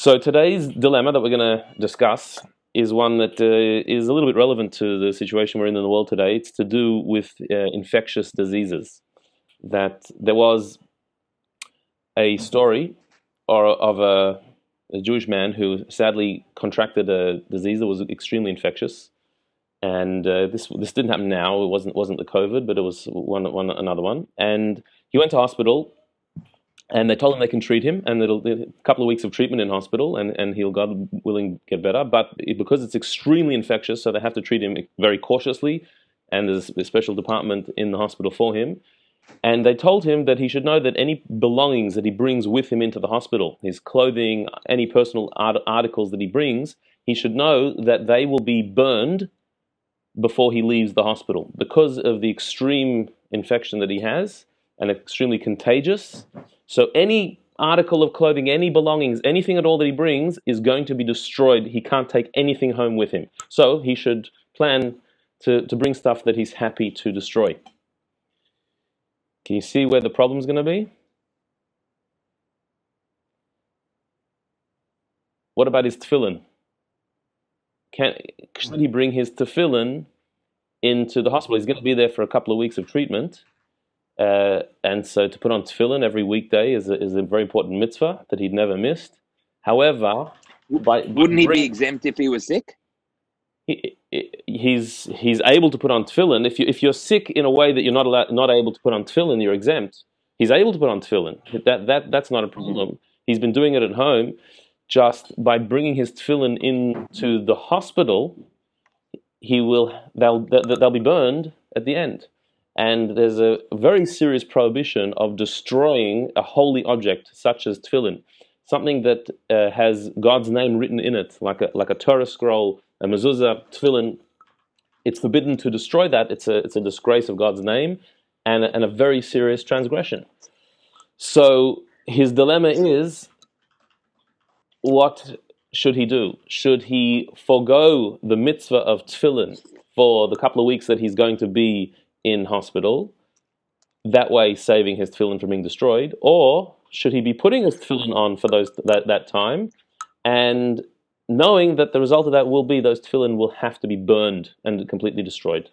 So today's dilemma that we're going to discuss is one that uh, is a little bit relevant to the situation we're in in the world today. It's to do with uh, infectious diseases. That there was a story or of a, a, Jewish man who sadly contracted a disease that was extremely infectious, and uh, this this didn't happen now. It wasn't wasn't the COVID, but it was one one another one. And he went to hospital and they told him they can treat him, and it'll a couple of weeks of treatment in hospital, and, and he'll, God willing, get better. But because it's extremely infectious, so they have to treat him very cautiously, and there's a special department in the hospital for him. And they told him that he should know that any belongings that he brings with him into the hospital, his clothing, any personal art- articles that he brings, he should know that they will be burned before he leaves the hospital because of the extreme infection that he has and extremely contagious so any article of clothing, any belongings, anything at all that he brings is going to be destroyed. He can't take anything home with him. So he should plan to, to bring stuff that he's happy to destroy. Can you see where the problem's going to be? What about his tefillin? Can, should he bring his tefillin into the hospital? He's going to be there for a couple of weeks of treatment. Uh, and so to put on tefillin every weekday is a, is a very important mitzvah that he'd never missed. However, by, wouldn't he be exempt if he was sick? He, he's he's able to put on tefillin. If you if you're sick in a way that you're not allowed, not able to put on tefillin, you're exempt. He's able to put on tefillin. That that that's not a problem. He's been doing it at home. Just by bringing his tefillin into the hospital, he will they'll they'll be burned at the end and there's a very serious prohibition of destroying a holy object such as tefillin, something that uh, has God's name written in it, like a like a Torah scroll, a mezuzah, tefillin. It's forbidden to destroy that. It's a it's a disgrace of God's name, and and a very serious transgression. So his dilemma is, what should he do? Should he forego the mitzvah of tefillin for the couple of weeks that he's going to be in hospital, that way saving his tefillin from being destroyed, or should he be putting his tefillin on for those that, that time and knowing that the result of that will be those tefillin will have to be burned and completely destroyed?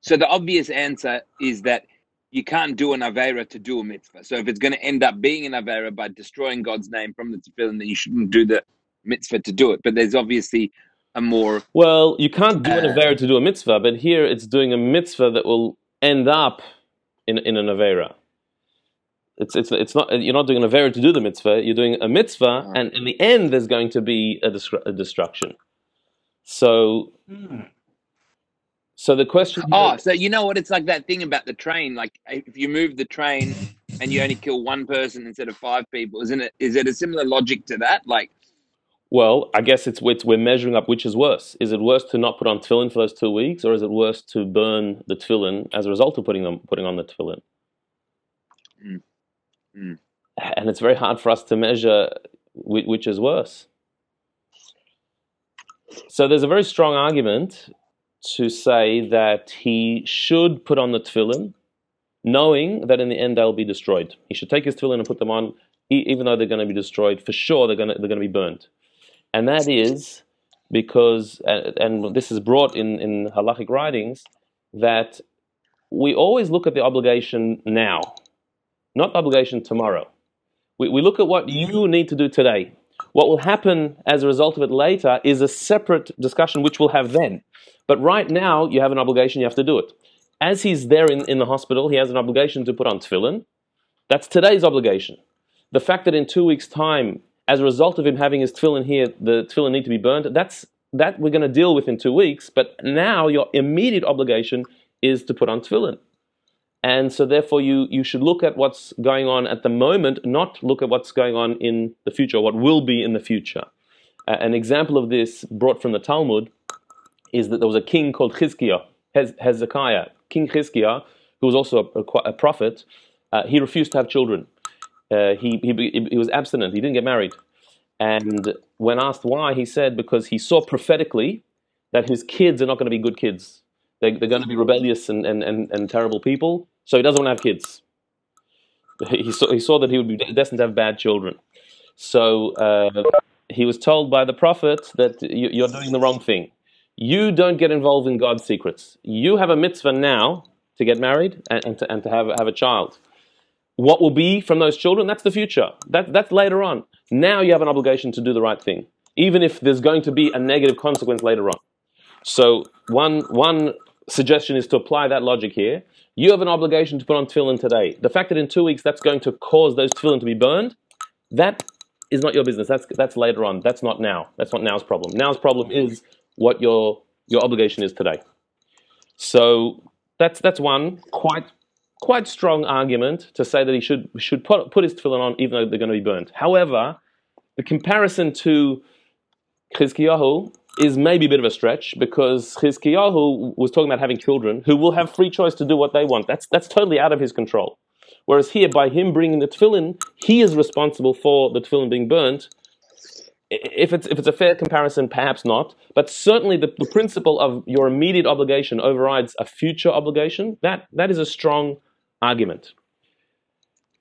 So the obvious answer is that you can't do an avera to do a mitzvah. So if it's going to end up being an avera by destroying God's name from the tefillin, then you shouldn't do the mitzvah to do it. But there's obviously a more well you can't do an uh, avera to do a mitzvah but here it's doing a mitzvah that will end up in, in an avera. It's, it's, it's not you're not doing an avera to do the mitzvah you're doing a mitzvah uh-huh. and in the end there's going to be a, a destruction. So hmm. so the question oh so you know what? It's like that thing about the train like if you move the train and you only kill one person instead of five people isn't it is it a similar logic to that? Like well, I guess it's, it's, we're measuring up which is worse. Is it worse to not put on tefillin for those two weeks, or is it worse to burn the tefillin as a result of putting them putting on the tefillin? Mm. Mm. And it's very hard for us to measure which, which is worse. So there's a very strong argument to say that he should put on the tefillin, knowing that in the end they'll be destroyed. He should take his tefillin and put them on, even though they're going to be destroyed. For sure, they're going to, they're going to be burned and that is because, and this is brought in, in halachic writings, that we always look at the obligation now, not the obligation tomorrow. We, we look at what you need to do today. What will happen as a result of it later is a separate discussion which we'll have then. But right now, you have an obligation, you have to do it. As he's there in, in the hospital, he has an obligation to put on tefillin. That's today's obligation. The fact that in two weeks' time as a result of him having his tefillin here, the tefillin need to be burned. That's that we're going to deal with in two weeks. But now your immediate obligation is to put on tefillin. And so therefore you, you should look at what's going on at the moment, not look at what's going on in the future, what will be in the future. Uh, an example of this brought from the Talmud is that there was a king called Chizkiah, Hezekiah, King Chizkiah, who was also a, a, a prophet. Uh, he refused to have children. Uh, he, he, he was abstinent. He didn't get married. And when asked why, he said because he saw prophetically that his kids are not going to be good kids. They, are going to be rebellious and, and, and, and terrible people. So he doesn't want to have kids. He saw, he saw that he would be destined to have bad children. So uh, he was told by the prophet that you, you're doing the wrong thing. You don't get involved in God's secrets. You have a mitzvah now to get married and, and, to, and to have, have a child. What will be from those children? That's the future. That, that's later on. Now you have an obligation to do the right thing, even if there's going to be a negative consequence later on. So one, one suggestion is to apply that logic here. You have an obligation to put on tefillin today. The fact that in two weeks that's going to cause those tefillin to be burned, that is not your business. That's, that's later on. That's not now. That's not now's problem. Now's problem is what your, your obligation is today. So that's, that's one quite, quite strong argument to say that he should, should put, put his tefillin on even though they're going to be burnt. However, the comparison to Chizkiyahu is maybe a bit of a stretch because Chizkiyahu was talking about having children who will have free choice to do what they want. That's, that's totally out of his control. Whereas here, by him bringing the tefillin, he is responsible for the tefillin being burnt. If it's, if it's a fair comparison, perhaps not. But certainly the, the principle of your immediate obligation overrides a future obligation, that, that is a strong argument.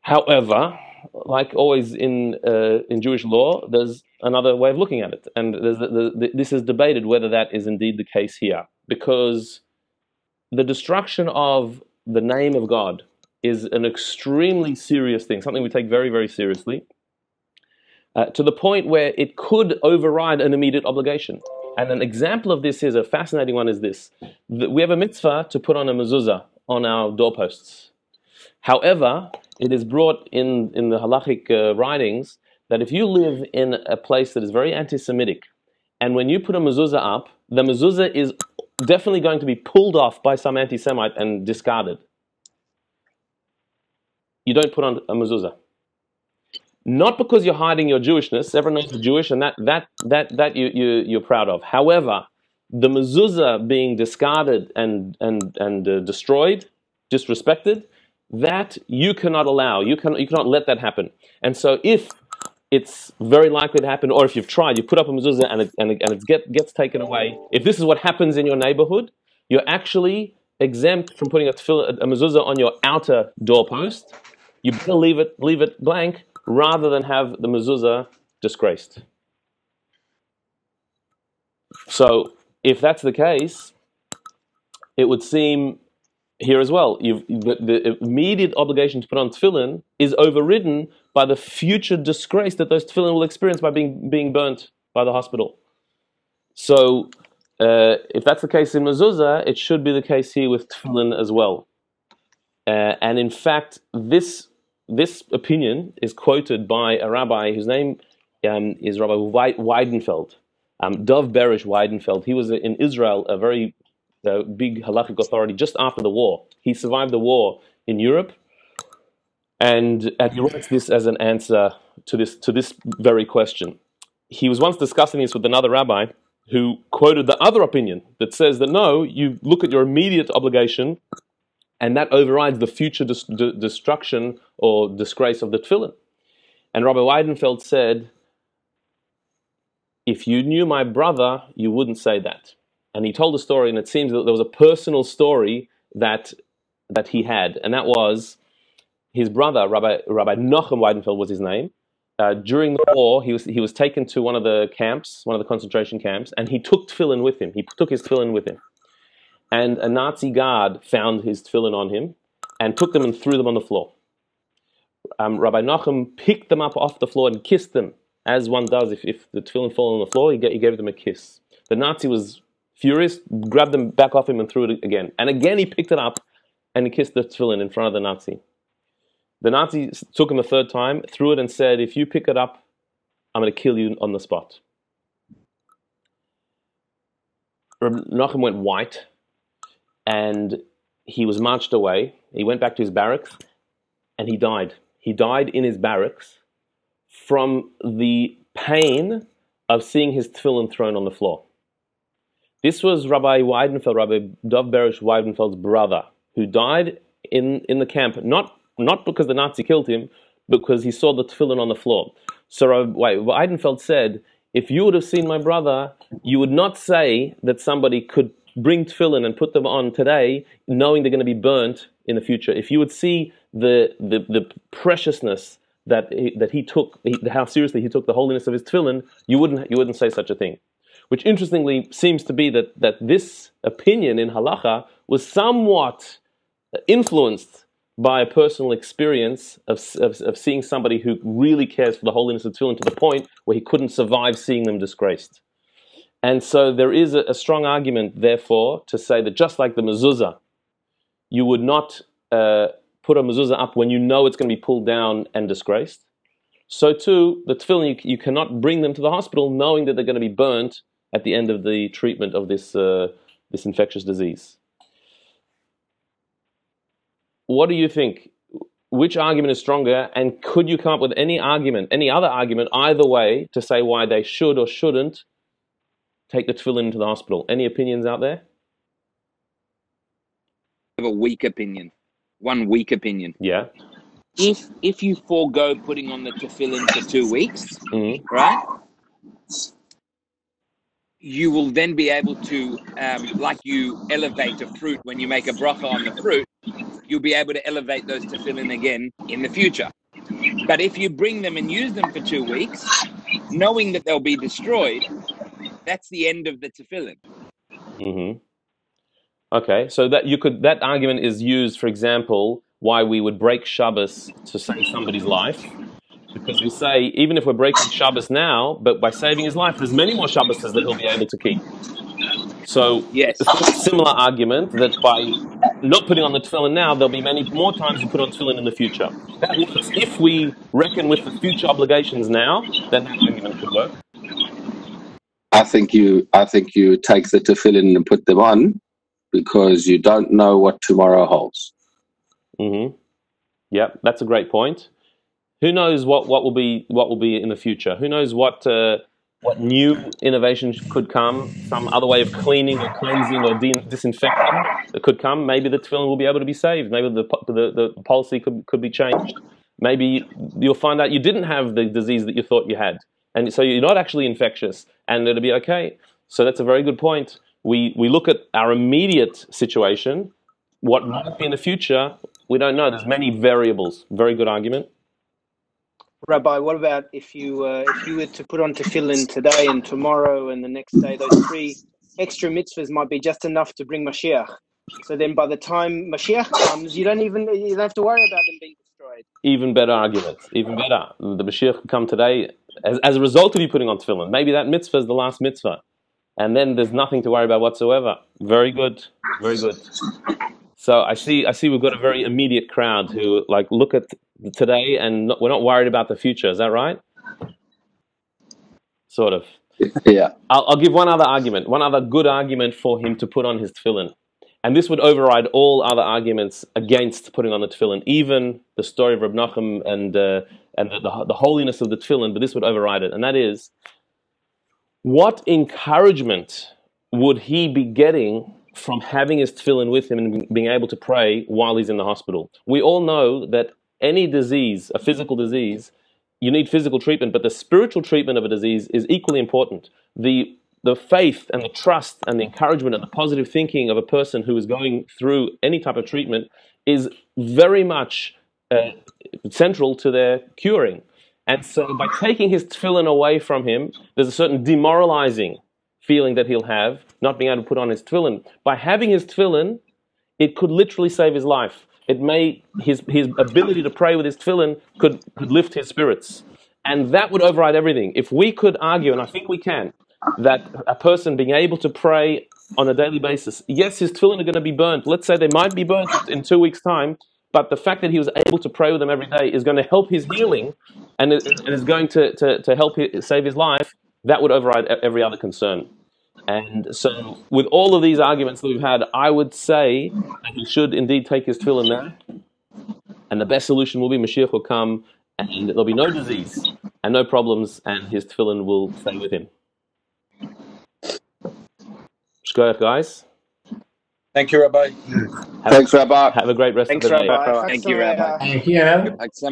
However, like always in, uh, in Jewish law, there's another way of looking at it. And the, the, this is debated whether that is indeed the case here. Because the destruction of the name of God is an extremely serious thing, something we take very, very seriously, uh, to the point where it could override an immediate obligation. And an example of this is a fascinating one is this. We have a mitzvah to put on a mezuzah on our doorposts. However, it is brought in, in the halachic uh, writings that if you live in a place that is very anti-Semitic, and when you put a mezuzah up, the mezuzah is definitely going to be pulled off by some anti-Semite and discarded. You don't put on a mezuzah. Not because you're hiding your Jewishness. Everyone knows you're Jewish, and that that that that you, you you're proud of. However, the mezuzah being discarded and and and uh, destroyed, disrespected, that you cannot allow. You can you cannot let that happen. And so if it's very likely to happen, or if you've tried, you put up a mezuzah and it, and it, and it get, gets taken away. If this is what happens in your neighborhood, you're actually exempt from putting a, a mezuzah on your outer doorpost. You better leave it, leave it blank rather than have the mezuzah disgraced. So, if that's the case, it would seem here as well. the, the, immediate obligation to put on tefillin is overridden by the future disgrace that those tefillin will experience by being being burnt by the hospital. So, uh, if that's the case in mezuzah, it should be the case here with tefillin as well. Uh, and in fact, this this opinion is quoted by a rabbi whose name um, is Rabbi Weidenfeld, um, Dov Berish Weidenfeld. He was in Israel a very the big halachic authority just after the war. He survived the war in Europe, and, and he writes this as an answer to this, to this very question. He was once discussing this with another rabbi who quoted the other opinion that says that no, you look at your immediate obligation and that overrides the future dis- d- destruction or disgrace of the tefillin. And Rabbi Weidenfeld said, if you knew my brother, you wouldn't say that and he told a story, and it seems that there was a personal story that that he had, and that was his brother, Rabbi Rabbi Nochem Weidenfeld was his name. Uh, during the war, he was he was taken to one of the camps, one of the concentration camps, and he took tefillin with him. He took his tefillin with him, and a Nazi guard found his tefillin on him, and took them and threw them on the floor. Um, Rabbi Nachum picked them up off the floor and kissed them, as one does if, if the tefillin fall on the floor. He, he gave them a kiss. The Nazi was Furious, grabbed them back off him and threw it again. And again he picked it up and he kissed the tefillin in front of the Nazi. The Nazi took him a third time, threw it and said, if you pick it up, I'm going to kill you on the spot. Nachum went white and he was marched away. He went back to his barracks and he died. He died in his barracks from the pain of seeing his tefillin thrown on the floor. This was Rabbi Weidenfeld, Rabbi Dov Berish Weidenfeld's brother, who died in, in the camp, not, not because the Nazi killed him, because he saw the tefillin on the floor. So Rabbi Weidenfeld said, if you would have seen my brother, you would not say that somebody could bring tefillin and put them on today, knowing they're going to be burnt in the future. If you would see the, the, the preciousness, that he, that he took he, how seriously he took the holiness of his tefillin, you wouldn't you wouldn't say such a thing. Which interestingly seems to be that that this opinion in halacha was somewhat influenced by a personal experience of, of, of, seeing somebody who really cares for the holiness of tefillin to the point where he couldn't survive seeing them disgraced. And so there is a, a strong argument, therefore, to say that just like the mezuzah, you would not uh, put a mezuzah up when you know it's going to be pulled down and disgraced. So too, the tefillin, you, you cannot bring them to the hospital knowing that they're going to be burnt at the end of the treatment of this, uh, this infectious disease. What do you think? Which argument is stronger? And could you come up with any argument, any other argument, either way, to say why they should or shouldn't take the tefillin to the hospital? Any opinions out there? I have a weak opinion one weak opinion. Yeah. If if you forego putting on the tefillin for two weeks, mm-hmm. right? You will then be able to, um, like you elevate a fruit when you make a bracha on the fruit, you'll be able to elevate those tefillin again in the future. But if you bring them and use them for two weeks, knowing that they'll be destroyed, that's the end of the tefillin. Mm-hmm. Okay, so that you could that argument is used, for example, why we would break Shabbos to save somebody's life, because we say even if we're breaking Shabbos now, but by saving his life, there's many more Shabbases that he'll be able to keep. So yes, it's a similar argument that by not putting on the tefillin now, there'll be many more times you put on tefillin in the future. If we reckon with the future obligations now, then that argument could work. I think you, I think you take the tefillin and put them on, because you don't know what tomorrow holds. Mm-hmm. Yeah, that's a great point. Who knows what, what will be what will be in the future? Who knows what uh, what new innovation could come? Some other way of cleaning or cleansing or de- disinfecting that could come. Maybe the tefillin will be able to be saved. Maybe the, the, the policy could, could be changed. Maybe you'll find out you didn't have the disease that you thought you had, and so you're not actually infectious, and it'll be okay. So that's a very good point we, we look at our immediate situation. What might be in the future, we don't know. There's many variables. Very good argument. Rabbi, what about if you uh, if you were to put on tefillin today and tomorrow and the next day, those three extra mitzvahs might be just enough to bring Mashiach. So then, by the time Mashiach comes, you don't even you don't have to worry about them being destroyed. Even better argument. Even better. The Mashiach could come today as, as a result of you putting on tefillin. Maybe that mitzvah is the last mitzvah and then there's nothing to worry about whatsoever. Very good, very good. So I see, I see, we've got a very immediate crowd who like look at today, and not, we're not worried about the future. Is that right? Sort of. Yeah. I'll, I'll, give one other argument, one other good argument for him to put on his tefillin, and this would override all other arguments against putting on the tefillin, even the story of Reb Nachum and uh, and the, the, the holiness of the tefillin. But this would override it, and that is what encouragement would he be getting from having his tefillin with him and being able to pray while he's in the hospital? We all know that any disease, a physical disease, you need physical treatment, but the spiritual treatment of a disease is equally important. The the faith and the trust and the encouragement and the positive thinking of a person who is going through any type of treatment is very much uh, central to their curing. And so by taking his tefillin away from him, there's a certain demoralizing feeling that he'll have, not being able to put on his tefillin. By having his tefillin, it could literally save his life. It may, his, his ability to pray with his tefillin could, could lift his spirits. And that would override everything. If we could argue, and I think we can, that a person being able to pray on a daily basis, yes, his tefillin are going to be burnt. Let's say they might be burnt in two weeks' time, but the fact that he was able to pray with them every day is going to help his healing and is going to, to, to help save his life, that would override every other concern. And so, with all of these arguments that we've had, I would say that he should indeed take his tefillin there. And the best solution will be Mashiach will come and there'll be no disease and no problems, and his tefillin will stay with him. Shkoyach, guys. Thank you, Rabbi. Have, Thanks, Rabbi. Have a great rest Thanks, of the Rabbi. day. Thank you, Rabbi. Thank you. Thanks,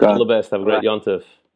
All the best. Have a great Yontif.